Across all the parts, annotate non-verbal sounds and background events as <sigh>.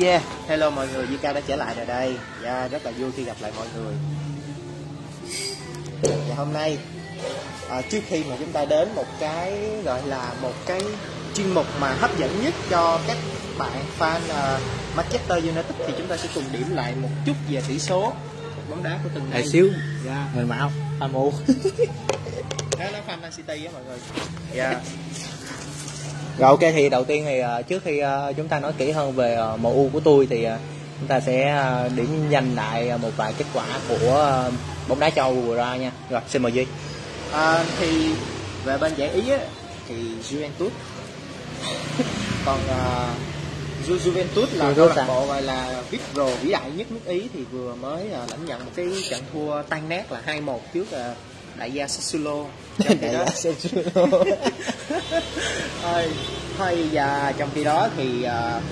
Yeah, hello mọi người, Zika đã trở lại rồi đây. Yeah, Rất là vui khi gặp lại mọi người. Và hôm nay à, Trước khi mà chúng ta đến một cái gọi là một cái chuyên mục mà hấp dẫn nhất cho các bạn fan uh, Manchester United Thì chúng ta sẽ cùng điểm lại một chút về tỷ số. Bóng đá của từng ngày xíu. Yeah. Người mạo Fan mù Đó là fan Man City á mọi người. Yeah. <laughs> Rồi ok thì đầu tiên thì uh, trước khi uh, chúng ta nói kỹ hơn về uh, MU của tôi thì chúng ta sẽ điểm nhanh lại một vài kết quả của bóng đá châu Âu vừa ra nha. Rồi xin mời Duy. à, Thì về bên giải Ý á, thì Juventus <laughs> Còn uh, Ju- Juventus là câu lạc à? bộ gọi là Vipro vĩ đại nhất nước Ý thì vừa mới uh, lãnh nhận một cái trận thua tan nát là 2-1 trước uh, đại gia Sassuolo trong <laughs> khi đó <laughs> thôi thôi và trong khi đó thì uh,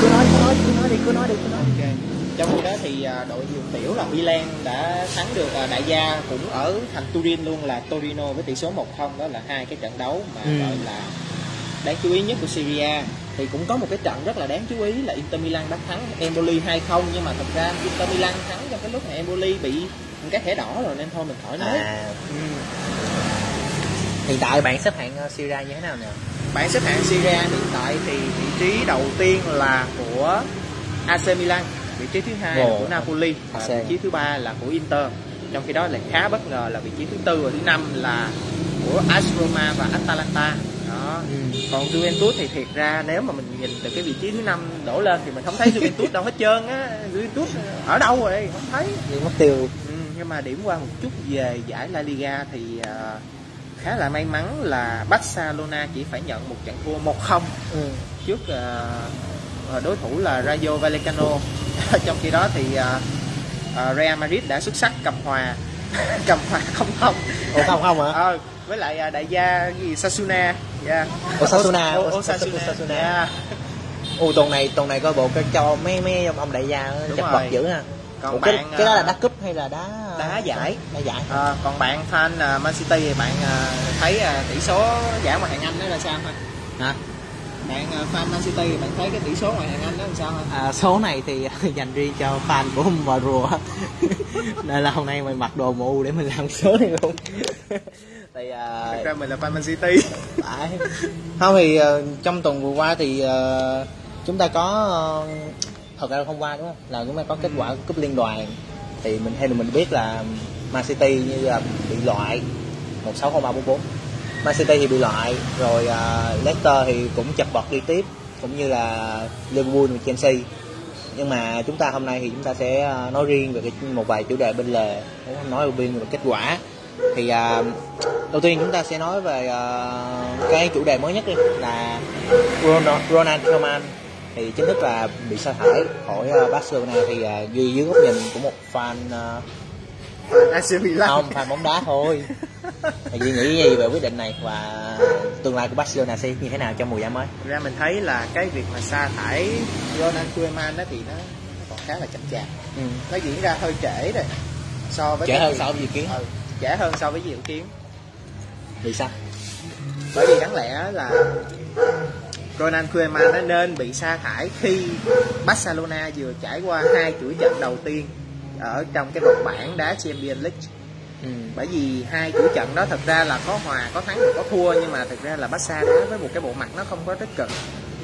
cứ nói cứ nói cứ nói đi cứ nói đi cứ nói. Ok. Trong khi đó thì à, đội dược tiểu là Milan đã thắng được à, đại gia cũng ở thành Turin luôn là Torino với tỷ số 1-0 đó là hai cái trận đấu mà Ừ. gọi là đáng chú ý nhất của Syria thì cũng có một cái trận rất là đáng chú ý là Inter Milan đã thắng Empoli 2-0 nhưng mà thật ra Inter Milan thắng trong cái lúc mà Empoli bị một cái thẻ đỏ rồi nên thôi mình khỏi nói À, ừ. hiện tại bạn xếp hạng uh, Syria như thế nào nè? bảng xếp hạng Syria hiện tại thì vị trí đầu tiên là của AC Milan vị trí thứ hai là Ồ. của Napoli và AC. vị trí thứ ba là của Inter trong khi đó là khá bất ngờ là vị trí thứ tư và thứ năm là của AS Roma và Atalanta đó Ừ. còn Juventus thì thiệt ra nếu mà mình nhìn từ cái vị trí thứ năm đổ lên thì mình không thấy Juventus đâu hết trơn á Juventus ở đâu rồi không thấy Nhưng mất tiêu. Nhưng mà điểm qua một chút về giải La Liga thì à, khá là may mắn là Barcelona chỉ phải nhận một trận thua 1-0 Ừ. trước à, đối thủ là Rayo Vallecano. <laughs> Trong khi đó thì à, à, Real Madrid đã xuất sắc cầm hòa <laughs> cầm hòa không không Ủa không không hả? Ờ, với lại đại gia gì Sasuna yeah. Osasuna, O- Os- Osasuna, Osasuna. Yeah. Ồ tuần này tuần này coi bộ cho mấy mấy ông, đại gia Đúng rồi. vật dữ ha. Còn Ủa, cái, bạn cái đó là à, đá cúp hay là đá đá giải. Đá giải. À, còn bạn fan à, Man City thì bạn à, thấy tỷ số giải ngoại hạng Anh đó là sao hả? Hả? Bạn fan Man City thì bạn thấy cái tỷ số ngoại hạng Anh đó là sao hả? À, số này thì <laughs> dành riêng cho fan của mà rùa <laughs> nên là hôm nay mình mặc đồ MU để mình làm <laughs> số này luôn thì Thật ra mình là fan Man City. phải không thì ờ, trong tuần vừa qua thì ờ, chúng ta có ờ, thật ra là hôm qua đúng không? Là chúng ta có kết quả cúp liên đoàn. Thì mình hay là mình biết là Man City như là bị loại một sáu không ba bốn bốn. Man City thì bị loại rồi uh, Leicester thì cũng chật vật đi tiếp cũng như là Liverpool và Chelsea. Nhưng mà chúng ta hôm nay thì chúng ta sẽ à, nói riêng về cái một vài chủ đề bên lề nói riêng về kết quả. Thì uh, đầu tiên chúng ta sẽ nói về uh, cái chủ đề mới nhất đi là Ronald, Ronald Koeman thì chính thức là bị sa thải khỏi ờ, Barcelona thì ờ, duy dưới góc nhìn của một fan ờ, AC Milan. không fan bóng đá thôi thì duy nghĩ gì về quyết định này và tương lai của Barcelona sẽ như thế nào trong mùa giải mới ra mình thấy là cái việc mà sa thải Ronald Koeman đó thì nó nó còn khá là chậm chạp. ừ. Nó diễn ra hơi trễ rồi. So với trễ hơn việc- so với dự kiến Ừ, trễ hơn so với dự kiến. vì sao bởi vì đáng lẽ là Ronald Koeman đã nên bị sa thải khi Barcelona vừa trải qua hai chuỗi trận đầu tiên ở trong cái vòng bảng đá Champions League ừ. bởi vì hai chuỗi trận đó thật ra là có hòa có thắng và có thua nhưng mà thực ra là Barca đá với một cái bộ mặt nó không có tích cực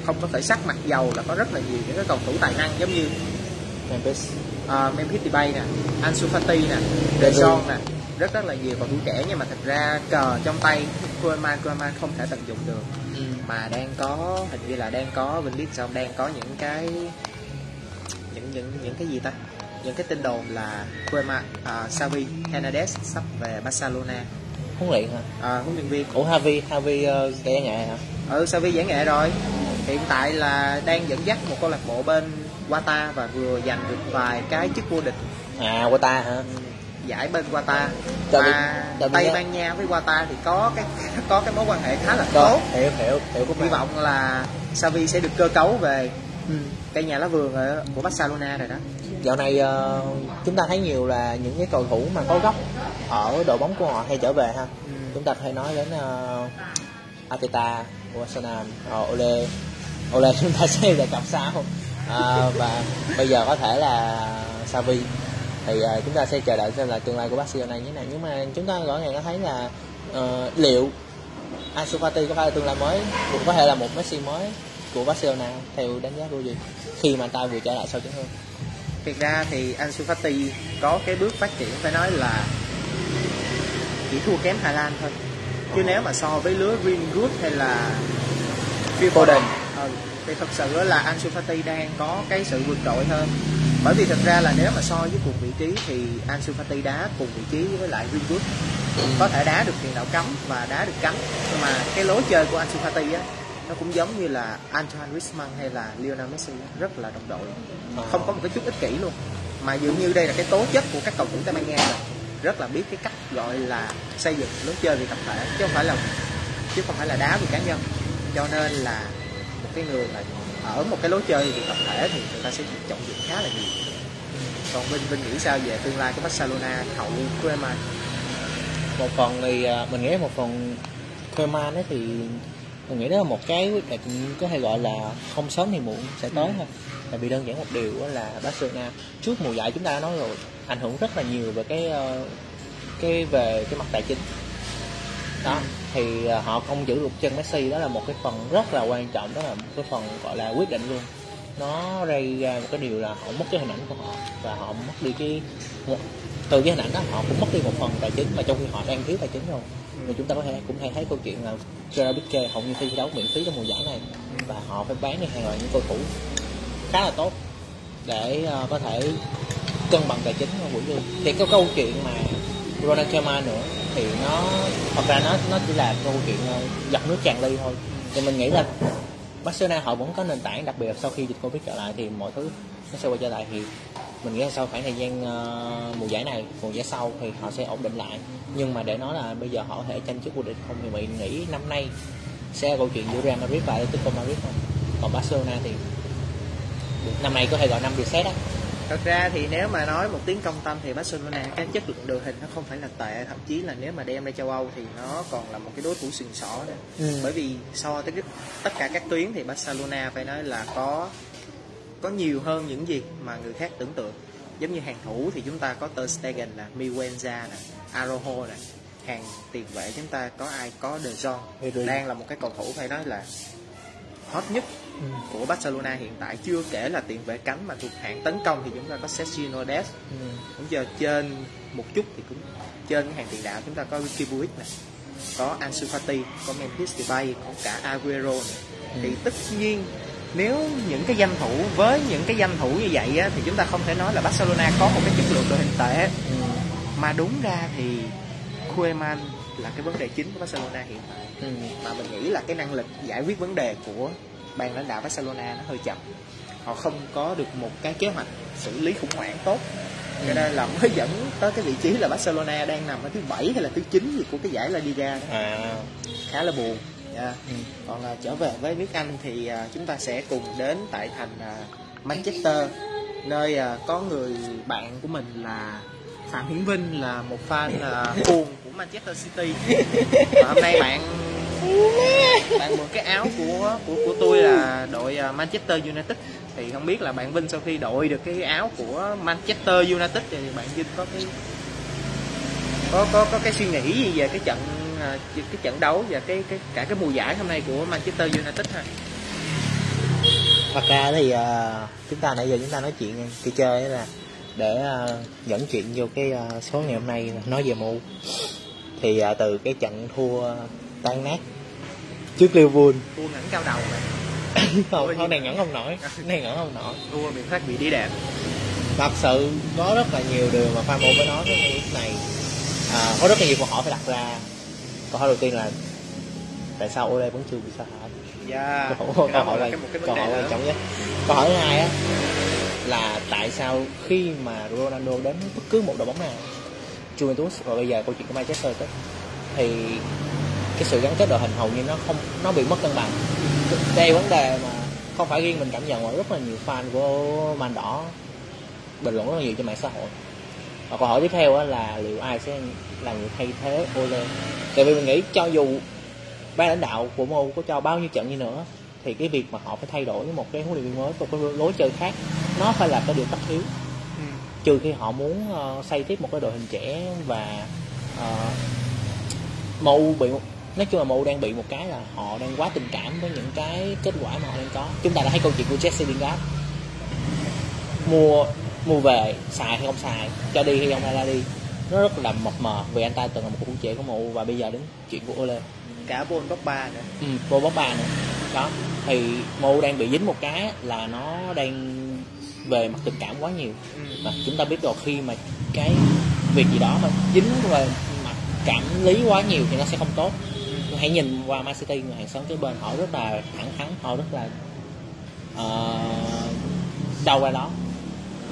không có khởi sắc mặc dầu là có rất là nhiều những cái cầu thủ tài năng giống như Memphis uh, Memphis Depay nè, Ansu Fati nè, De Jong nè, rất rất là nhiều cầu thủ trẻ nhưng mà thật ra cờ trong tay Koeman Koeman không thể tận dụng được. Ừ. mà đang có hình như là đang có mình biết sao đang có những cái những những những cái gì ta? Những cái tin đồn là Koeman uh, Xavi Hernandez sắp về Barcelona. Huấn luyện hả? À, huấn luyện viên. Ủa Javi Javi uh, kẻ nghệ hả? Ừ Xavi giải nghệ rồi. Hiện tại là đang dẫn dắt một câu lạc bộ bên Qatar và vừa giành được vài cái chức vô địch. À Quata hả giải bên Qatar Tại vì- và tại vì Tây Ban Nha với Qatar thì có cái có cái mối quan hệ khá là Rồi, tốt. hiểu hiểu hiểu của hy vọng là Xavi sẽ được cơ cấu về ừ. cây nhà lá vườn ở của Barcelona rồi đó. Dạo này ờ, chúng ta thấy nhiều là những cái cầu thủ mà có gốc ở đội bóng của họ hay trở về ha. Ừ. chúng ta hay nói đến uh, Ateta, Arsenal, uh, Ole. Ole <laughs> chúng ta sẽ đề cập sau à, và bây giờ có thể là Savi thì uh, chúng ta sẽ chờ đợi xem là tương lai của Barcelona như thế nào. Nhưng mà chúng ta rõ ràng có thấy là uh, liệu Ansu Fati có phải là tương lai mới cũng có thể là một Messi mới của Barcelona theo đánh giá của gì khi mà ta vừa trở lại sau chấn thương Thực ra thì Ansu Fati có cái bước phát triển phải nói là chỉ thua kém Hà Lan thôi. Chứ nếu mà so với lứa Greenwood hay là Phil Foden ừ, thì thật sự là Ansu Fati đang có cái sự vượt trội hơn. Bởi vì thật ra là nếu mà so với cùng vị trí thì Ansu Fati đá cùng vị trí với lại Greenwood có thể đá được tiền đạo cấm và đá được cánh nhưng mà cái lối chơi của Ansu Fati á nó cũng giống như là Antoine Griezmann hay là Lionel Messi rất là đồng đội. Không có một cái chút ích kỷ luôn. Mà dường như đây là cái tố chất của các cầu thủ Tây Ban Nha rồi. Rất là biết cái cách gọi là xây dựng lối chơi vì tập thể chứ không phải là chứ không phải là đá vì cá nhân. Cho nên là một cái người mà ở một cái lối chơi vì tập thể thì người ta sẽ trọng dụng khá là nhiều. Còn Vinh Vinh nghĩ sao về tương lai của Barcelona hậu Koeman một phần thì à, mình nghĩ một phần Koeman ấy thì mình nghĩ đó là một cái quyết định có thể gọi là không sớm thì muộn sẽ tới thôi. Tại vì đơn giản một điều là Barcelona trước mùa giải chúng ta đã nói rồi ảnh hưởng rất là nhiều về cái ờ, cái về cái mặt tài chính. Đó thì ờ, họ không giữ được chân Messi. Đó là một cái phần rất là quan trọng đó là một cái phần gọi là quyết định luôn. Nó gây ra một cái điều là họ mất cái hình ảnh của họ và họ mất đi cái một từ cái hình ảnh đó họ cũng mất đi một phần tài chính mà trong khi họ đang thiếu tài chính rồi. Thì chúng ta có thể cũng hay thấy câu chuyện là Gerard Piqué hầu như thi đấu miễn phí trong mùa giải này và họ phải bán đi hàng loạt những cầu thủ khá là tốt để uh, có thể cân bằng tài chính của quỹ lương thì cái câu chuyện mà Ronald Koeman nữa thì nó thật ra nó nó chỉ là câu chuyện ờ, giọt nước tràn ly thôi. Thì mình nghĩ là Barcelona họ vẫn có nền tảng đặc biệt sau khi dịch Covid trở lại thì mọi thứ nó sẽ quay trở lại. Thì mình nghĩ là sau khoảng thời gian uh, mùa giải này mùa giải sau thì họ sẽ ổn định lại. Nhưng mà để nói là bây giờ họ có thể tranh chức vô địch không thì mình nghĩ năm nay sẽ là câu chuyện giữa Real Madrid và Atletico Madrid thôi. Còn Barcelona thì năm nay có thể gọi năm reset á thật ra thì nếu mà nói một tiếng công tâm thì Barcelona cái chất lượng đội hình nó không phải là tệ. Thậm chí là nếu mà đem ra châu Âu thì nó còn là một cái đối thủ sừng sỏ nữa. Ừ. bởi vì so tới tất cả các tuyến thì Barcelona phải nói là có có nhiều hơn những gì mà người khác tưởng tượng. Giống như hàng thủ thì chúng ta có Ter Stegen nè, Miguenza nè, Arojo nè. Hàng tiền vệ chúng ta có ai? Có De Jong. Đang là một cái cầu thủ phải nói là hot nhất ừ. của Barcelona hiện tại chưa kể là tiền vệ cánh mà thuộc hạng tấn công thì chúng ta có Sergio Dest ừ. cũng giờ trên một chút thì cũng trên cái hàng tiền đạo chúng ta có Ricky Puig nè có Ansu Fati có Memphis Depay có cả Aguero nè. Ừ. thì tất nhiên nếu những cái danh thủ với những cái danh thủ như vậy á, thì chúng ta không thể nói là Barcelona có một cái chất lượng đội hình tệ ừ. mà đúng ra thì Koeman là cái vấn đề chính của Barcelona hiện tại ừ. mà mình nghĩ là cái năng lực giải quyết vấn đề của ban lãnh đạo Barcelona nó hơi chậm họ không có được một cái kế hoạch xử lý khủng hoảng tốt cho ừ. nên là mới dẫn tới cái vị trí là Barcelona đang nằm ở thứ bảy hay là thứ chín gì của cái giải La Liga đó. À. khá là buồn yeah. Ừ. còn uh, trở về với nước Anh thì uh, chúng ta sẽ cùng đến tại thành uh, Manchester nơi uh, có người bạn của mình là Phạm Hiển Vinh là một fan uh, cuồng của Manchester City và hôm nay bạn bạn mượn cái áo của của của tôi là đội à, Manchester United. Thì không biết là bạn Vinh sau khi đội được cái áo của Manchester United thì bạn Vinh có cái có có có cái suy nghĩ gì về cái trận à, cái trận đấu và cái cái cả cái mùa giải hôm nay của Manchester United ha? Thật ra thì uh, chúng ta nãy giờ chúng ta nói chuyện khi chơi là để uh, dẫn chuyện vô cái uh, số ngày hôm nay nói về mu thì uh, từ cái trận thua tan nát trước Liverpool. Thua ngẩng cao đầu <coughs> này không không này ngẩn không nổi. Này ngẩn không nổi. Thua miền phát bị đi đẹp thật sự có rất là nhiều điều mà fan mộ mới nói cái lúc này. À, có rất là nhiều câu hỏi phải đặt ra. Câu hỏi đầu tiên là tại sao Ole vẫn chưa bị sa thải? Yeah. câu, câu, hỏi là câu hỏi quan trọng nhất. Câu hỏi thứ hai á là tại sao khi mà Ronaldo đến bất cứ một đội bóng nào Juventus và bây giờ câu chuyện của Manchester tới thì cái sự gắn kết đội hình hầu như nó không nó bị mất cân bằng. Đây vấn đề mà không phải riêng mình cảm nhận mà rất là nhiều fan của man đỏ bình luận rất là nhiều trên mạng xã hội. Và câu hỏi tiếp theo là liệu ai sẽ là người thay thế Ole? Tại vì mình nghĩ cho dù ban lãnh đạo của MU có cho bao nhiêu trận như nữa thì cái việc mà họ phải thay đổi một cái huấn luyện viên mới một cái lối chơi khác nó phải là cái điều tất yếu. Ừ. trừ khi họ muốn ờ, xây tiếp một cái đội hình trẻ và uh, MU bị nói chung là MU đang bị một cái là họ đang quá tình cảm với những cái kết quả mà họ đang có. Chúng ta đã thấy câu chuyện của Jesse Lingard. Mua mua về xài hay không xài cho đi hay không ra đi. Nó rất là mập mờ vì anh ta từng là một thủ trẻ của MU và bây giờ đến chuyện của Ole. Cả Paul Pogba nữa. Ừ, bóng ba nữa. Đó thì MU đang bị dính một cái là nó đang về mặt tình cảm quá nhiều. Ừ. mà chúng ta biết rồi khi mà cái việc gì đó mà dính về mặt cảm lý quá nhiều thì nó sẽ không tốt hãy nhìn qua Man City người hàng xóm kế bên họ rất là thẳng thắn họ rất là uh, đâu ra đó.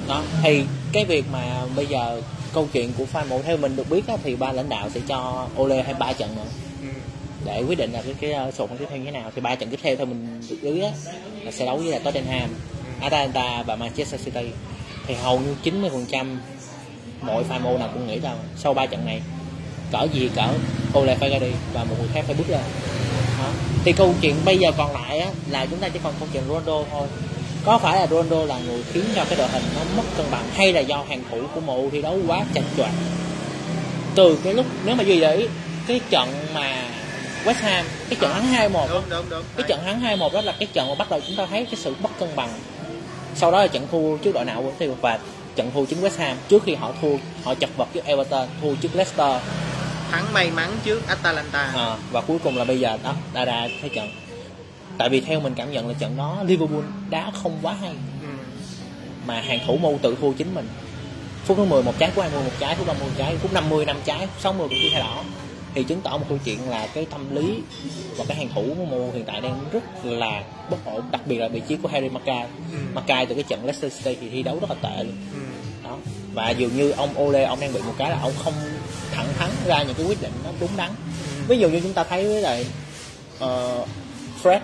Đó thì cái việc mà bây giờ câu chuyện của fan mộ theo mình được biết á, thì ba lãnh đạo sẽ cho Ole hay ba trận nữa. Ừ. để quyết định là cái cái uh, sổ tiếp theo như thế nào. Thì ba trận tiếp theo theo mình được biết á, là sẽ đấu với là Tottenham, Atalanta và Manchester City. Thì hầu như 90 phần trăm mọi fan mô nào cũng nghĩ rằng sau ba trận này cỡ gì cỡ Ole phải ra đi. Và một người khác phải bước lên. Đó. thì câu chuyện bây giờ còn lại á, là chúng ta chỉ còn câu chuyện Ronaldo thôi. Có phải là Ronaldo là người khiến cho cái đội hình nó mất cân bằng hay là do hàng thủ của MU thi đấu quá chật choạc từ cái lúc nếu mà duy để ý cái trận mà West Ham cái trận thắng 2-1 đúng đúng đúng. cái trận thắng 2-1 đó là cái trận mà bắt đầu chúng ta thấy cái sự bất cân bằng. Sau đó là trận thua trước đội nào cũng thì và trận thua chính West Ham trước khi họ thua họ chật vật trước Everton thua trước Leicester thắng may mắn trước Atalanta. À, và cuối cùng là bây giờ đó đã ra thế trận. Tại vì theo mình cảm nhận là trận đó Liverpool đá không quá hay. Ừ. mà hàng thủ môn tự thua chính mình. Phút thứ 10 một trái phút 20 một trái phút 50 một trái phút 50 năm trái phút 60 cũng chỉ thay đỏ thì chứng tỏ một câu chuyện là cái tâm lý và cái hàng thủ của môn hiện tại đang rất là bất ổn đặc biệt là vị trí của Harry Mackay Ừ. Mackay từ cái trận Leicester City thì thi đấu rất là tệ luôn. Ừ. đó. Và dường như ông Ole ông đang bị một cái là ông không thẳng thắn ra những cái quyết định nó đúng đắn. Ví dụ như chúng ta thấy với lại ờ, Fred.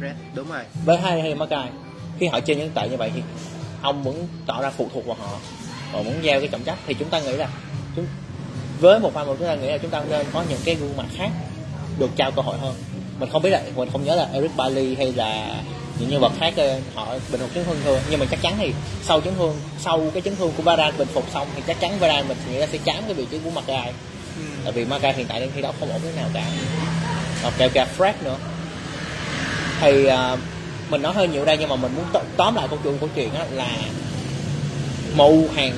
Red, đúng rồi. Với hai hay Mackay khi họ chơi những tệ như vậy thì ông vẫn tỏ ra phụ thuộc vào họ. Và muốn gieo cái trọng trách thì chúng ta nghĩ là chúng với một fan một chúng ta nghĩ là chúng ta nên có những cái gương mặt khác được trao cơ hội hơn. Mình không biết là mình không nhớ là Eric Bailly hay là những nhân vật khác ờ, họ bình phục chấn thương chưa nhưng mà chắc chắn thì sau chấn thương sau cái chấn thương của Varane bình phục xong thì chắc chắn Varane mình nghĩ là sẽ chán cái vị trí của Mackay ừ. tại vì Mackay hiện tại đang thi đấu không ổn thế nào cả. Và kể cả Fred nữa. Thì à, mình nói hơi nhiều đây nhưng mà mình muốn tóm lại câu chuyện câu chuyện á là MU hàng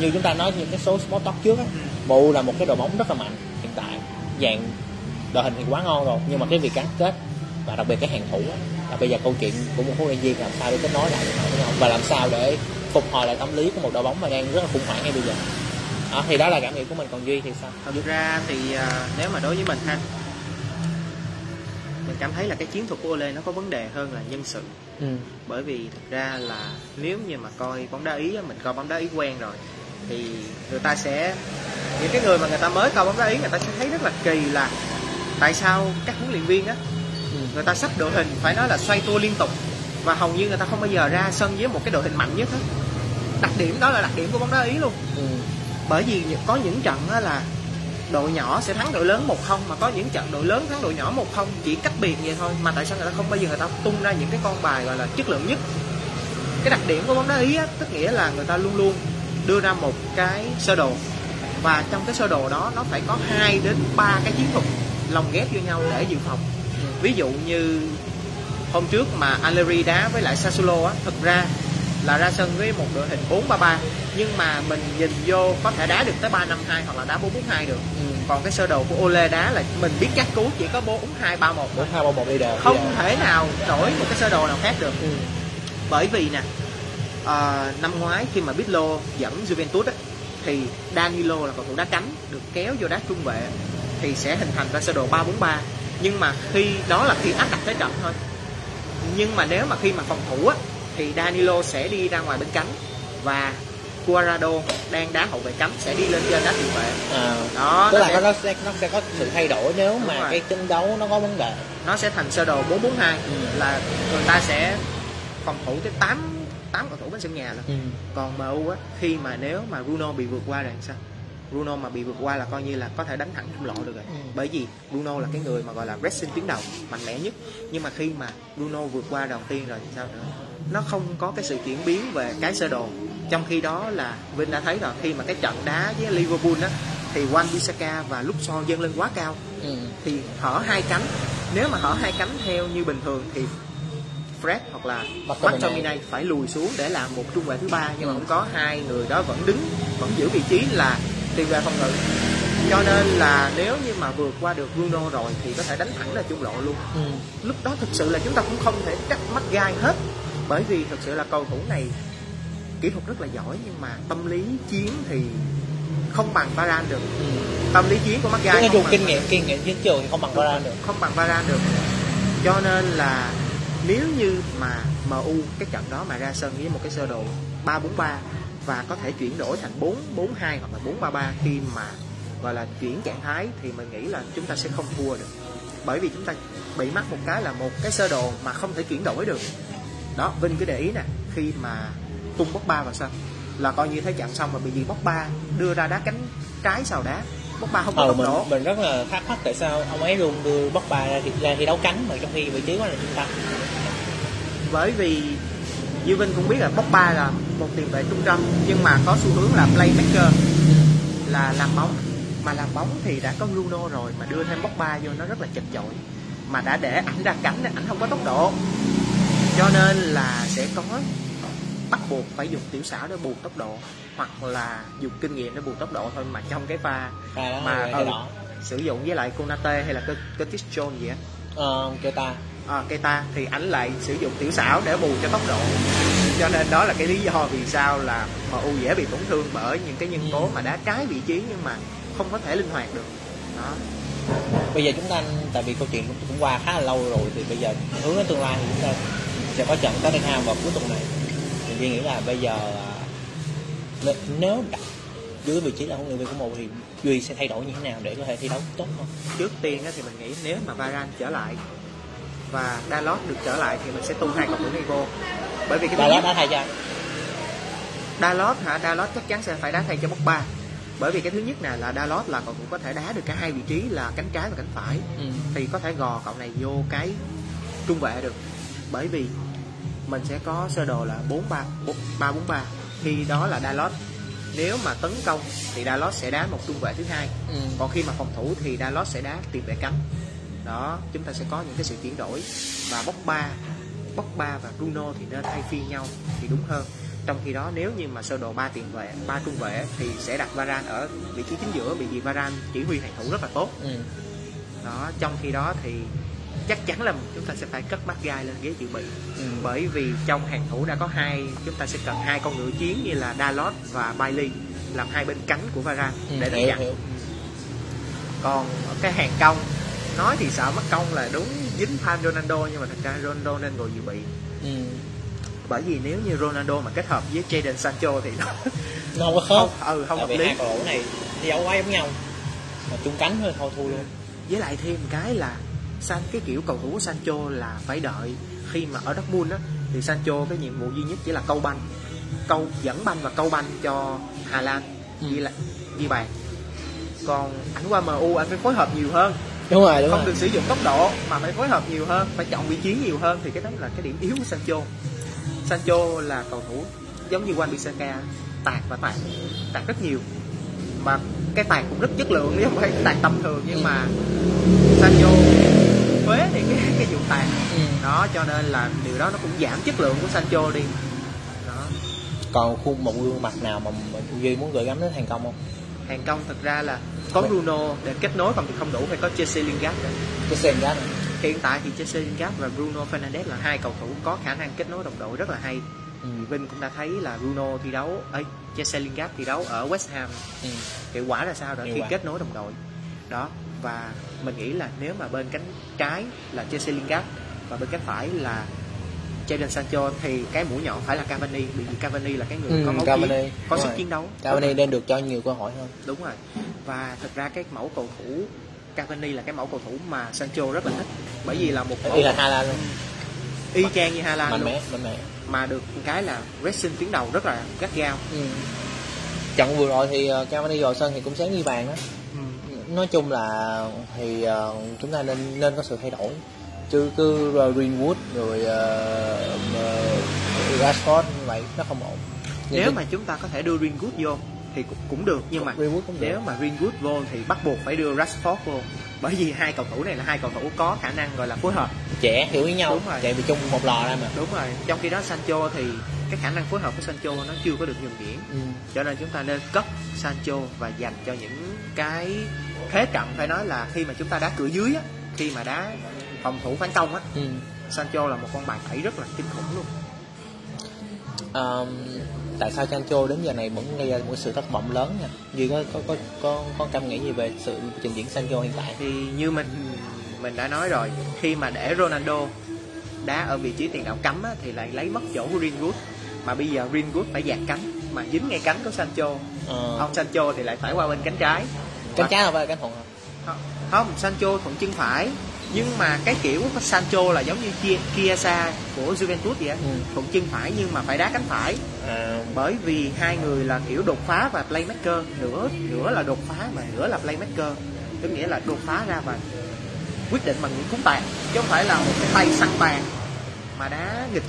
như chúng ta nói những cái số small talk trước á MU là một cái đội bóng rất là mạnh hiện tại. Dạng đội hình thì quá ngon rồi nhưng mà cái việc gắn kết và đặc biệt cái hàng thủ á, là bây giờ câu chuyện của một huấn luyện viên làm sao để kết nối lại với nhau? Và làm sao để phục hồi lại tâm lý của một đội bóng mà đang rất là khủng hoảng ngay bây giờ? Đó, thì đó là cảm nghĩ của mình. Còn duy thì sao? Thật ra thì à, nếu mà đối với mình ha mình cảm thấy là cái chiến thuật của Ole nó có vấn đề hơn là nhân sự. Ừ. bởi vì thực ra là nếu như mà coi bóng đá ý mình coi bóng đá ý quen rồi thì người ta sẽ những cái người mà người ta mới coi bóng đá ý người ta sẽ thấy rất là kỳ là tại sao các huấn luyện viên á. Người ta sắp đội hình phải nói là xoay tua liên tục. Và hầu như người ta không bao giờ ra sân với một cái đội hình mạnh nhất hết. Đặc điểm đó là đặc điểm của bóng đá ý luôn. Ừ. bởi vì có những trận á là đội nhỏ sẽ thắng đội lớn 1-0 mà có những trận đội lớn thắng đội nhỏ 1-0 chỉ cách biệt vậy thôi. Mà tại sao người ta không bao giờ người ta tung ra những cái con bài gọi là chất lượng nhất? Cái đặc điểm của bóng đá ý á tức nghĩa là người ta luôn luôn đưa ra một cái sơ đồ. Và trong cái sơ đồ đó nó phải có hai đến ba cái chiến thuật lồng ghép vô nhau để dự phòng ví dụ như hôm trước mà Allegri đá với lại Sassuolo á thực ra là ra sân với một đội hình 4-3-3 nhưng mà mình nhìn vô có thể đá được tới 3-5-2 hoặc là đá 4-4-2 được. Ừ. còn cái sơ đồ của Ole đá là mình biết chắc cú chỉ có 4-2-3-1 thôi bốn hai ba một đi đều không thể nào đổi một cái sơ đồ nào khác được. Ừ. bởi vì nè ờ, năm ngoái khi mà Pirlo dẫn Juventus á, thì Danilo là cầu thủ đá cánh được kéo vô đá trung vệ thì sẽ hình thành ra sơ đồ 3-4-3 nhưng mà khi đó là khi áp đặt thế trận thôi nhưng mà nếu mà khi mà phòng thủ á, thì Danilo sẽ đi ra ngoài bên cánh và Cuadrado đang đá hậu vệ cánh sẽ đi lên trên đá tiền vệ à, đó tức nó là sẽ, nó sẽ nó sẽ có sự thay đổi nếu mà rồi. cái trận đấu nó có vấn đề nó sẽ thành sơ đồ 442 Ừ. là người ta sẽ phòng thủ tới 8 8 cầu thủ bên sân nhà luôn ừ. còn MU á khi mà nếu mà Bruno bị vượt qua rồi sao Bruno mà bị vượt qua là coi như là có thể đánh thẳng trung lộ được rồi Ừ. bởi vì Bruno là cái người mà gọi là pressing tuyến đầu mạnh mẽ nhất nhưng mà khi mà Bruno vượt qua đầu tiên rồi thì sao nữa nó không có cái sự chuyển biến về cái sơ đồ trong khi đó là Vinh đã thấy rồi khi mà cái trận đá với Liverpool á thì Wan Bissaka và Luxor dâng lên quá cao ừ. thì hở hai cánh nếu mà hở hai cánh theo như bình thường thì Fred hoặc là McTominay. McTominay phải lùi xuống để làm một trung vệ thứ ba nhưng mà Ừ. không có hai người đó vẫn đứng vẫn giữ vị trí là tiền vệ phòng ngự cho nên là nếu như mà vượt qua được Bruno rồi thì có thể đánh thẳng ra trung lộ luôn. Ừ. lúc đó thực sự là chúng ta cũng không thể cắt mắt gai hết. Bởi vì thực sự là cầu thủ này kỹ thuật rất là giỏi nhưng mà tâm lý chiến thì không bằng Varane được. Ừ. tâm lý chiến của mắt gai là dùng bằng kinh nghiệm kinh nghiệm chiến trường thì không bằng Varane được. không bằng Varane được. Cho nên là nếu như mà MU cái trận đó mà ra sân với một cái sơ đồ 3-4-3 và có thể chuyển đổi thành 4-4-2 hoặc là 4-3-3 khi mà gọi là chuyển trạng thái thì mình nghĩ là chúng ta sẽ không thua được. Bởi vì chúng ta bị mắc một cái là một cái sơ đồ mà không thể chuyển đổi được. Đó Vinh cứ để ý nè khi mà tung bóc ba vào sân là coi như thế trận xong mà bị gì bóc ba đưa ra đá cánh trái sau đá. Bóc ba không có ờ, tốc mình, độ. mình rất là thắc mắc tại sao ông ấy luôn đưa bóc ba ra, thi- ra thi đấu cánh mà trong khi vị trí đó là trung tâm. Bởi vì Duy Vinh cũng biết là Pogba là một tiền vệ trung tâm nhưng mà có xu hướng là playmaker là làm bóng. Mà làm bóng thì đã có Bruno rồi mà đưa thêm Pogba vô nó rất là chật chội. Mà đã để ảnh ra cánh ảnh không có tốc độ. Cho nên là sẽ có bắt buộc phải dùng tiểu xảo để bù tốc độ hoặc là dùng kinh nghiệm để bù tốc độ thôi mà trong cái pha đó mà ừ, sử dụng với lại Konate hay là Curtis Jones gì á. Ờ, Keita. À, Keita thì ảnh lại sử dụng tiểu xảo để bù cho tốc độ cho nên đó là cái lý do vì sao là MU dễ bị tổn thương bởi những cái nhân tố mà đá trái vị trí nhưng mà không có thể linh hoạt được. Đó. Bây giờ chúng ta tại vì câu chuyện cũng, qua khá là lâu rồi thì bây giờ hướng đến tương lai thì chúng ta sẽ có trận Tottenham vào cuối tuần này. Thì Duy nghĩ là bây giờ à, nếu- đặt dưới vị trí là huấn luyện viên của một thì Duy sẽ thay đổi như thế nào để có thể thi đấu tốt hơn? Trước tiên thì mình nghĩ nếu mà Varane trở lại và Dalot được trở lại thì mình sẽ tung hai cầu thủ này vô bởi vì cái Dalot đã thay cho. Dalot hả? Dalot chắc chắn sẽ phải đá thay cho Pogba bởi vì cái thứ nhất nè là Dalot là cầu thủ có thể đá được cả hai vị trí là cánh trái và cánh phải. Ừ. thì có thể gò cậu này vô cái trung vệ được. Bởi vì mình sẽ có sơ đồ là 4 3 3 4 3 khi đó là Dalot nếu mà tấn công thì Dalot sẽ đá một trung vệ thứ hai. Ừ. còn khi mà phòng thủ thì Dalot sẽ đá tiền vệ cánh đó chúng ta sẽ có những cái sự chuyển đổi. Và Pogba Pogba và Bruno thì nên thay phiên nhau thì đúng hơn. Trong khi đó nếu như mà sơ đồ ba tiền vệ ba trung vệ thì sẽ đặt Varane ở vị trí chính giữa vì vì Varane chỉ huy hàng thủ rất là tốt. Ừ. đó trong khi đó thì chắc chắn là chúng ta sẽ phải cất mắt gai lên ghế dự bị. Ừ. bởi vì trong hàng thủ đã có hai chúng ta sẽ cần hai con ngựa chiến như là Dalot và Bailey làm hai bên cánh của Varane Ừ, để đánh chặn còn cái hàng công nói thì sợ mất công là đúng dính phan Ronaldo nhưng mà thật ra Ronaldo nên ngồi dự bị. Ừ. bởi vì nếu như Ronaldo mà kết hợp với Jadon Sancho thì nó <laughs> nó có khớp không ừ không hợp lý. hai cầu này đấu quá giống nhau. Mà chung cánh thôi thôi thua luôn. Với lại thêm cái là San cái kiểu cầu thủ của Sancho là phải đợi khi mà ở Dortmund á thì Sancho cái nhiệm vụ duy nhất chỉ là câu banh. Câu dẫn banh và câu banh cho Hà Lan Ừ. ghi lại ghi bàn. Còn ảnh qua MU anh phải phối hợp nhiều hơn đúng rồi đúng không rồi. được sử dụng tốc độ mà phải phối hợp nhiều hơn phải chọn vị trí nhiều hơn thì cái đó là cái điểm yếu của Sancho. Sancho là cầu thủ giống như Wan Bissaka tạt và tạt tạt rất nhiều. Mà cái tạt cũng rất chất lượng chứ không phải tạt tầm thường nhưng mà Sancho phế thì cái cái vụ tạt. Ừ. đó cho nên là điều đó nó cũng giảm chất lượng của Sancho đi. Đó. Còn khuôn một gương mặt nào mà mà Duy muốn gửi gắm đến thành công không hàng công thực ra là có Vậy- Bruno để kết nối còn thì không đủ phải có Jesse Lingard nữa giá này hiện tại thì Jesse Lingard và Bruno Fernandes là hai cầu thủ có khả năng kết nối đồng đội rất là hay ừ. Vinh cũng đã thấy là Bruno thi đấu ấy Jesse Lingard thi đấu ở West Ham Ừ. hiệu quả là sao đó Hiệu khi quả. kết nối đồng đội đó và mình nghĩ là nếu mà bên cánh trái là Jesse Lingard và bên cánh phải là Jadon Sancho thì cái mũi nhọn phải là Cavani vì Cavani là cái người Ừ, có máu Cavani, chiến có sức rồi. chiến đấu. Cavani nên được cho nhiều cơ hội hơn. Đúng rồi. Và thật ra cái mẫu cầu thủ Cavani là cái mẫu cầu thủ mà Sancho rất là thích bởi vì là một mẫu y là Hà Lan luôn. Y chang như Haaland mạnh luôn. mẽ mạnh mẽ. Mà được cái là pressing tuyến đầu rất là gắt gao. Ừ. trận vừa rồi thì uh, Cavani vào sân thì cũng sáng ghi bàn đó ừ. nói chung là thì uh, chúng ta nên nên có sự thay đổi chứ cứ uh, Greenwood rồi uh, Rashford như vậy nó không ổn. Nếu cái... mà chúng ta có thể đưa Greenwood vô thì cũng, cũng được nhưng mà Greenwood cũng nếu mà Greenwood vô thì bắt buộc phải đưa Rashford vô. Bởi vì hai cầu thủ này là hai cầu thủ có khả năng gọi là phối hợp. Trẻ hiểu ý nhau. Đúng rồi. Chạy về chung một lò ra mà. Đúng rồi. Trong khi đó Sancho thì cái khả năng phối hợp của Sancho nó chưa có được nhuần nhuyễn. Ừ. cho nên chúng ta nên cấp Sancho và dành cho những cái thế trận phải nói là khi mà chúng ta đá cửa dưới á khi mà đá phòng thủ phản công á. Ừ. Sancho là một con bài tẩy rất là kinh khủng luôn. Um, tại sao Sancho đến giờ này vẫn gây ra một sự thất vọng lớn nha? Duy có có có có, có cảm nghĩ gì về sự trình diễn Sancho hiện tại? Thì như mình mình đã nói rồi khi mà để Ronaldo đá ở vị trí tiền đạo cấm á, thì lại lấy mất chỗ của Greenwood. Mà bây giờ Greenwood phải dạt cánh mà dính ngay cánh của Sancho. Ờ. ông Sancho thì lại phải qua bên cánh trái. Cánh trái không phải cánh thuận không, không Sancho thuận chân phải nhưng mà cái kiểu của Sancho là giống như Chiesa của Juventus vậy ừ. thuận chân phải nhưng mà phải đá cánh phải à. bởi vì hai người là kiểu đột phá và playmaker nửa nửa là đột phá mà nửa là playmaker tức nghĩa là đột phá ra và quyết định bằng những cú tạt chứ không phải là một cái tay săn bàn mà đá nghịch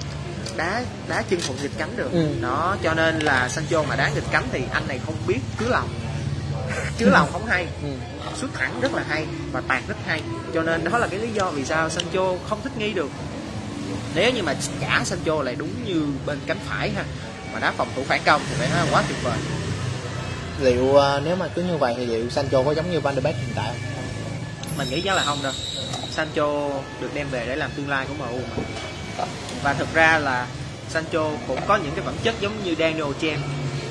đá đá chân thuận nghịch cánh được ừ. đó cho nên là Sancho mà đá nghịch cánh thì anh này không biết cứ lòng <laughs> chứ lòng không hay ừ. Xuất thẳng rất là hay và tạt rất hay cho nên đó là cái lý do vì sao Sancho không thích nghi được nếu như mà cả Sancho lại đúng như bên cánh phải ha mà đá phòng thủ phản công thì phải nói là quá tuyệt vời liệu uh, nếu mà cứ như vậy thì liệu Sancho có giống như Van der Beek hiện tại không? Mình nghĩ chắc là không đâu. Sancho được đem về để làm tương lai của MU mà. Và thực ra là Sancho cũng có những cái phẩm chất giống như Daniel James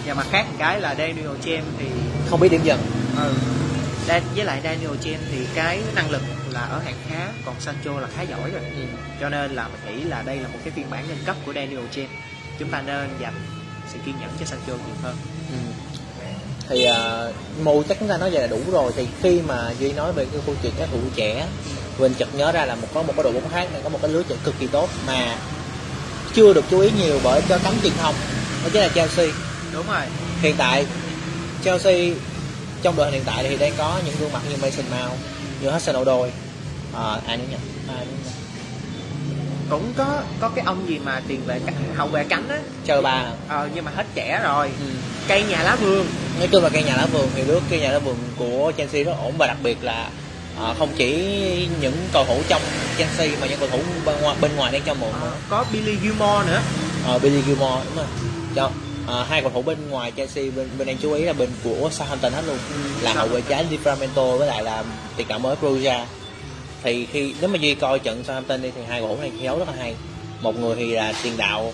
và mặt khác một cái là Daniel James thì không biết điểm dần ừ. Dan, với lại Daniel James thì cái năng lực là ở hạng khá còn Sancho là khá giỏi rồi. Ừ. cho nên là mình nghĩ là đây là một cái phiên bản nâng cấp của Daniel James. Chúng ta nên dành sự kiên nhẫn cho Sancho nhiều hơn. Ừ. thì uh, mù chắc chúng ta nói vậy là đủ rồi. Thì khi mà duy nói về cái câu chuyện các thủ trẻ mình chợt nhớ ra là một có một cái đội bóng khác này có một cái lứa trẻ cực kỳ tốt mà chưa được chú ý nhiều bởi cho cánh truyền thông đó chính là Chelsea. Đúng rồi. Hiện tại Chelsea trong đội hiện tại thì đang có những gương mặt như Mason Mount như Hudson Odoi. À, ai nữa nhỉ? Ai nữa nhỉ? cũng có có cái ông gì mà tiền vệ hậu vệ cánh á. Chờ ba ờ nhưng mà hết trẻ rồi. Ừ. cây nhà lá vườn. Nói chung là cây nhà lá vườn thì nước cây nhà lá vườn của Chelsea rất ổn. Và đặc biệt là à, không chỉ những cầu thủ trong Chelsea mà những cầu thủ bên ngoài bên ngoài đang cho mượn à, có Billy Gilmore nữa. Ờ Billy Gilmore đúng rồi. Cho à, hai cầu thủ bên ngoài Chelsea bên, bên đang chú ý là bên của Southampton hết luôn. Ừ, là hậu vệ trái Livramento với lại là tiền đạo mới Broja thì khi nếu mà duy coi trận Southampton đi thì hai cầu thủ này thi đấu rất là hay. Một người thì là tiền đạo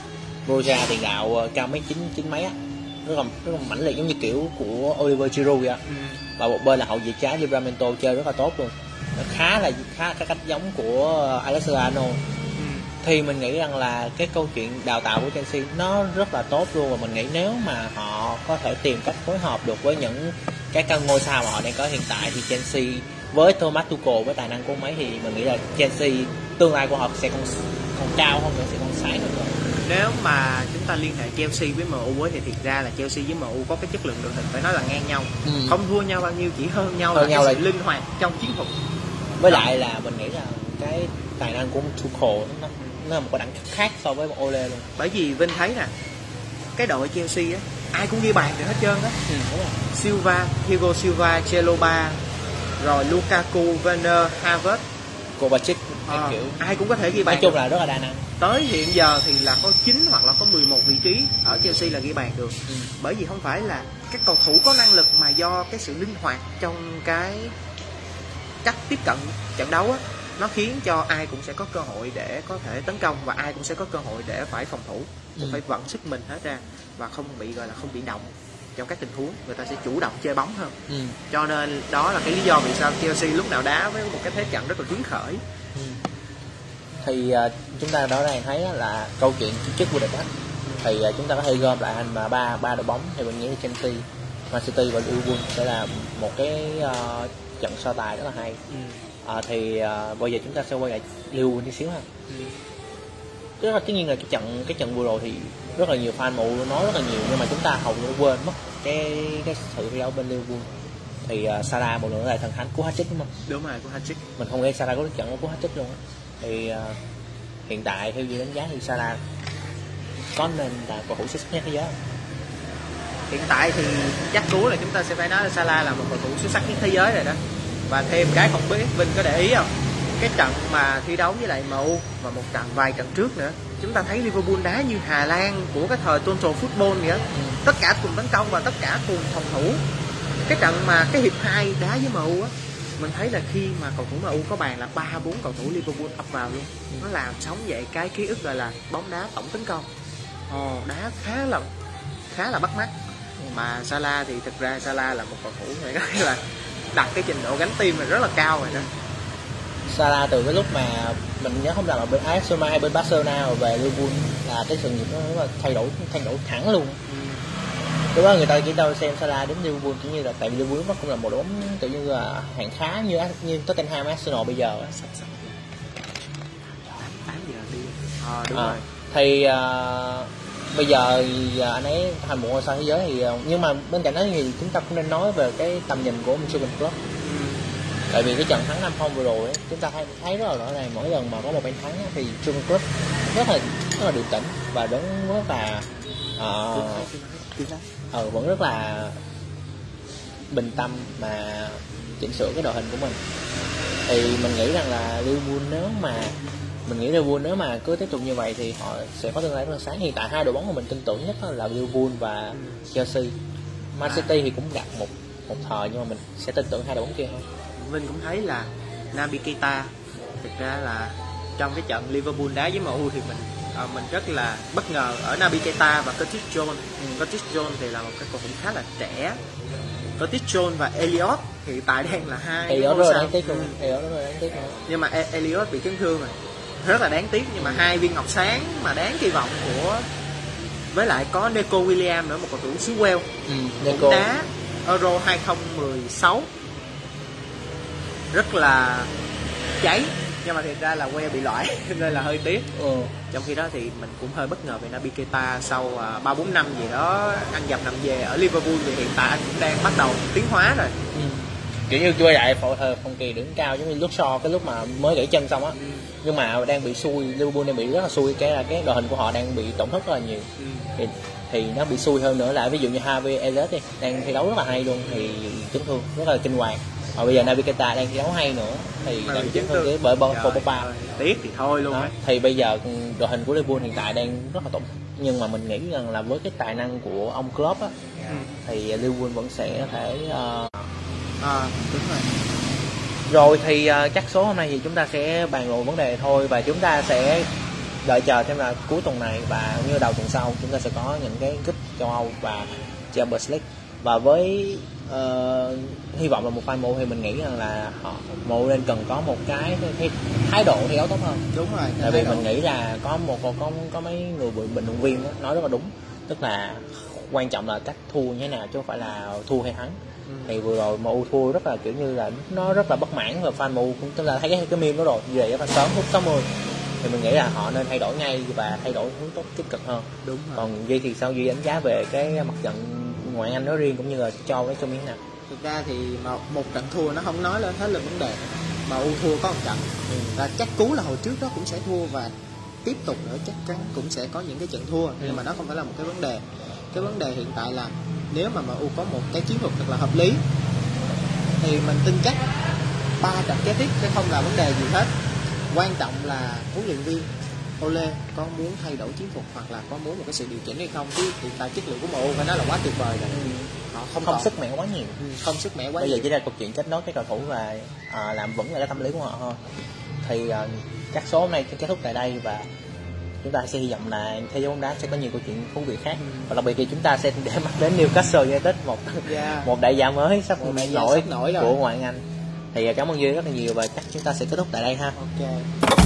Broja tiền đạo ờ, cao mấy chín chín mấy á. Rất là rất là mãnh liệt giống như kiểu của Oliver Giroud vậy ừ. và một bên là hậu vệ trái Livramento chơi rất là tốt luôn. Nó khá là khá cái cách giống của Alessandro Arnold thì mình nghĩ rằng là cái câu chuyện đào tạo của Chelsea nó rất là tốt luôn và mình nghĩ nếu mà họ có thể tìm cách phối hợp được với những cái căn ngôi sao mà họ đang có hiện tại thì Chelsea với Thomas Tuchel với tài năng của mấy thì mình nghĩ là Chelsea tương lai của họ sẽ còn còn cao hơn nữa sẽ còn sáng hơn nữa. Nếu mà chúng ta liên hệ Chelsea với MU ấy, thì thiệt ra là Chelsea với MU có cái chất lượng đội hình phải nói là ngang nhau. Ừ. không thua nhau bao nhiêu chỉ hơn nhau hơn là nhau cái sự là... linh hoạt trong chiến thuật. Với lại là mình nghĩ là cái tài năng của Tuchel nó nó là một cái đẳng cấp khác so với Ole luôn. Bởi vì Vinh thấy nè cái đội Chelsea á ai cũng ghi bàn được hết trơn á. Ừ, Silva Thiago Silva Cheloba rồi Lukaku Werner Havertz. Kovacic à, kiểu. ai cũng có thể ghi bàn nói chung là rất là đa năng. Tới hiện giờ thì là có 9 hoặc là có 11 vị trí ở Chelsea là ghi bàn được. Ừ. bởi vì không phải là các cầu thủ có năng lực mà do cái sự linh hoạt trong cái cách tiếp cận trận đấu á nó khiến cho ai cũng sẽ có cơ hội để có thể tấn công và ai cũng sẽ có cơ hội để phải phòng thủ ừ. phải vận sức mình hết ra và không bị gọi là không bị động trong các tình huống người ta sẽ chủ động chơi bóng hơn ừ. cho nên đó là cái lý do vì sao Chelsea lúc nào đá với một cái thế trận rất là hứng khởi ừ. thì uh, chúng ta rõ ràng thấy là câu chuyện chức vô địch đó thì uh, chúng ta có thể gom lại thành mà ba ba đội bóng thì mình nghĩ là Chelsea Man City và Liverpool sẽ là một cái uh, trận so tài rất là hay ừ à, thì à, bây giờ chúng ta sẽ quay lại lưu tí xíu ha. Ừ. rất là tất nhiên là cái trận cái trận vừa rồi thì rất là nhiều fan mụ nói rất là nhiều nhưng mà chúng ta hầu như quên mất cái cái sự thi đấu bên Liverpool. Thì uh, Salah một lần nữa là thần thánh của hat đúng không? Đúng rồi của hat-trick. Mình không nghĩ Salah có được trận của hat luôn á. Thì uh, hiện tại theo như đánh giá thì Salah có nên là cầu thủ xuất sắc nhất thế giới không? hiện tại thì chắc cú là chúng ta sẽ phải nói là Salah là một cầu thủ xuất sắc nhất thế giới rồi đó và thêm cái không biết Vinh có để ý không? Cái trận mà thi đấu với lại MU và một trận, vài trận trước nữa. Chúng ta thấy Liverpool đá như Hà Lan của cái thời Total Football vậy đó. tất cả cùng tấn công và tất cả cùng phòng thủ. Cái trận mà cái hiệp 2 đá với MU á, mình thấy là khi mà cầu thủ MU có bàn là ba bốn cầu thủ Liverpool ập vào luôn. Nó làm sống dậy cái ký ức gọi là bóng đá tổng tấn công. Ồ, đá khá là khá là bắt mắt. Mà Salah thì thực ra Salah là một cầu thủ này <laughs> có là đặt cái trình độ gánh tim là rất là cao rồi đó. Salah từ cái lúc mà mình nhớ không lầm là bên AS Roma hay bên Barcelona về Liverpool là cái sự nghiệp nó rất là thay đổi thay đổi thẳng luôn. Lúc đó người ta chỉ đâu xem Salah đến Liverpool chỉ như là tại vì Liverpool nó cũng là một đội bóng tự như là hạng khá như như Tottenham Arsenal bây giờ. Tám giờ đi. Ờ đúng À, rồi. thì uh, bây giờ à, anh ấy thành một ngôi sao thế giới thì ờ, nhưng mà bên cạnh đó thì chúng ta cũng nên nói về cái tầm nhìn của Jurgen Klopp Ừ. tại vì cái trận thắng 5 không vừa rồi ấy, chúng ta thấy, thấy rất là rõ ràng mỗi lần mà có một bên thắng á, thì Jurgen Klopp rất là rất là điềm tĩnh và vẫn rất là ờ, nói. ờ, vẫn rất là bình tâm mà chỉnh sửa cái đội hình của mình thì mình nghĩ rằng là Liverpool nếu mà mình nghĩ Liverpool nếu mà cứ tiếp tục như vậy thì họ sẽ có tương lai rất là sáng hiện tại hai đội bóng mà mình tin tưởng nhất là Liverpool và Chelsea Man À. City thì cũng gặp một một thời nhưng mà mình sẽ tin tưởng hai đội bóng kia hơn Vinh cũng thấy là Naby Keita thực ra là trong cái trận Liverpool đá với MU thì mình ờ, mình rất là bất ngờ ở Naby Keita và Curtis Jones. Curtis Jones thì là một cái cầu thủ khá là trẻ. Curtis Jones và Elliot hiện tại đang là hai là sao. đáng tiếc luôn Ừ. rất là đáng tiếc luôn Nhưng mà E- Elliot bị chấn thương rồi. Rất là đáng tiếc nhưng mà hai viên ngọc sáng mà đáng kỳ vọng của với lại có Neco William nữa một cầu thủ xứ Wales. Ừ, cũng Nico đá Euro 2016 rất là cháy nhưng mà thiệt ra là que bị loại <laughs> nên là hơi tiếc. Ừ. trong khi đó thì mình cũng hơi bất ngờ về Naby Keita sau à, ba bốn năm gì đó ăn dầm nằm về ở Liverpool thì hiện tại anh cũng đang bắt đầu tiến hóa rồi. Ừ. kiểu như chưa lại phổ thời phong kỳ đỉnh cao giống như lúc so cái lúc mà mới gãy chân xong á. Nhưng mà đang bị xui Liverpool đang bị rất là xui cái là cái đội hình của họ đang bị tổn thất rất là nhiều. Ừ. thì, thì nó bị xui hơn nữa là ví dụ như Harvey Elliott đi đang thi đấu rất là hay luôn thì chấn thương rất là kinh hoàng. Và bây giờ Naby Keita đang thi đấu hay nữa thì đang chấn thương cái bởi Pogba. ơi, tiếc thì thôi luôn đó. á. thì bây giờ ừ, đội hình của Liverpool hiện tại đang rất là tổn nhưng mà mình nghĩ rằng là với cái tài năng của ông Klopp á ừ. thì Liverpool vẫn sẽ có thể ờ, à, đúng rồi. Rồi thì ờ, chắc số hôm nay thì chúng ta sẽ bàn luận vấn đề thôi và chúng ta sẽ đợi chờ xem là cuối tuần này và như đầu tuần sau chúng ta sẽ có những cái cúp châu Âu và Champions League. Và với ờ, hy vọng là một fan mộ thì mình nghĩ rằng là họ mộ nên cần có một cái, cái thái độ thi đấu tốt hơn. Đúng rồi tại vì mình nghĩ là có một có có, có mấy người bình luận viên đó, nói rất là đúng. Tức là quan trọng là cách thua như thế nào chứ không phải là thua hay thắng Ừ. thì vừa rồi MU thua rất là kiểu như là nó rất là bất mãn và fan MU cũng chúng ta thấy cái cái meme đó rồi. Về là sớm phút 60 thì mình nghĩ là họ nên thay đổi ngay và thay đổi hướng tốt tích cực hơn. Đúng rồi. Còn Duy thì sao? Duy đánh giá về cái mặt trận ngoại Anh nói riêng cũng như là cho cái trong miếng nào? Thực ra thì mà một trận thua nó không nói lên hết là vấn đề. Mà u thua có một trận. Ừ. và chắc cú là hồi trước đó cũng sẽ thua và tiếp tục nữa chắc chắn cũng sẽ có những cái trận thua. Ừ. nhưng mà nó không phải là một cái vấn đề. Cái vấn đề hiện tại là nếu mà MU có một cái chiến thuật thật là hợp lý thì mình tin chắc ba trận kế tiếp sẽ không là vấn đề gì hết. Quan trọng là huấn luyện viên Ole có muốn thay đổi chiến thuật hoặc là có muốn một cái sự điều chỉnh hay không? Chứ hiện tại chất lượng của MU phải nói là quá tuyệt vời rồi. Họ không, không còn- sức mẻ quá nhiều. Ừ, không sức mẻ quá bây giờ nhiều. chỉ là câu chuyện kết nối cái cầu thủ và à, làm vững lại cái tâm lý của họ thôi. Thì à, chắc số hôm nay kết thúc tại đây và chúng ta sẽ hy vọng là thế giới bóng đá sẽ có nhiều câu chuyện thú vị khác Ừ. và đặc biệt thì chúng ta sẽ để mắt đến Newcastle United một Yeah. một đại gia mới sắp Một đại gia nổi sắp nổi rồi. của ngoại Anh thì à, cảm ơn Duy rất là nhiều và chắc chúng ta sẽ kết thúc tại đây ha ok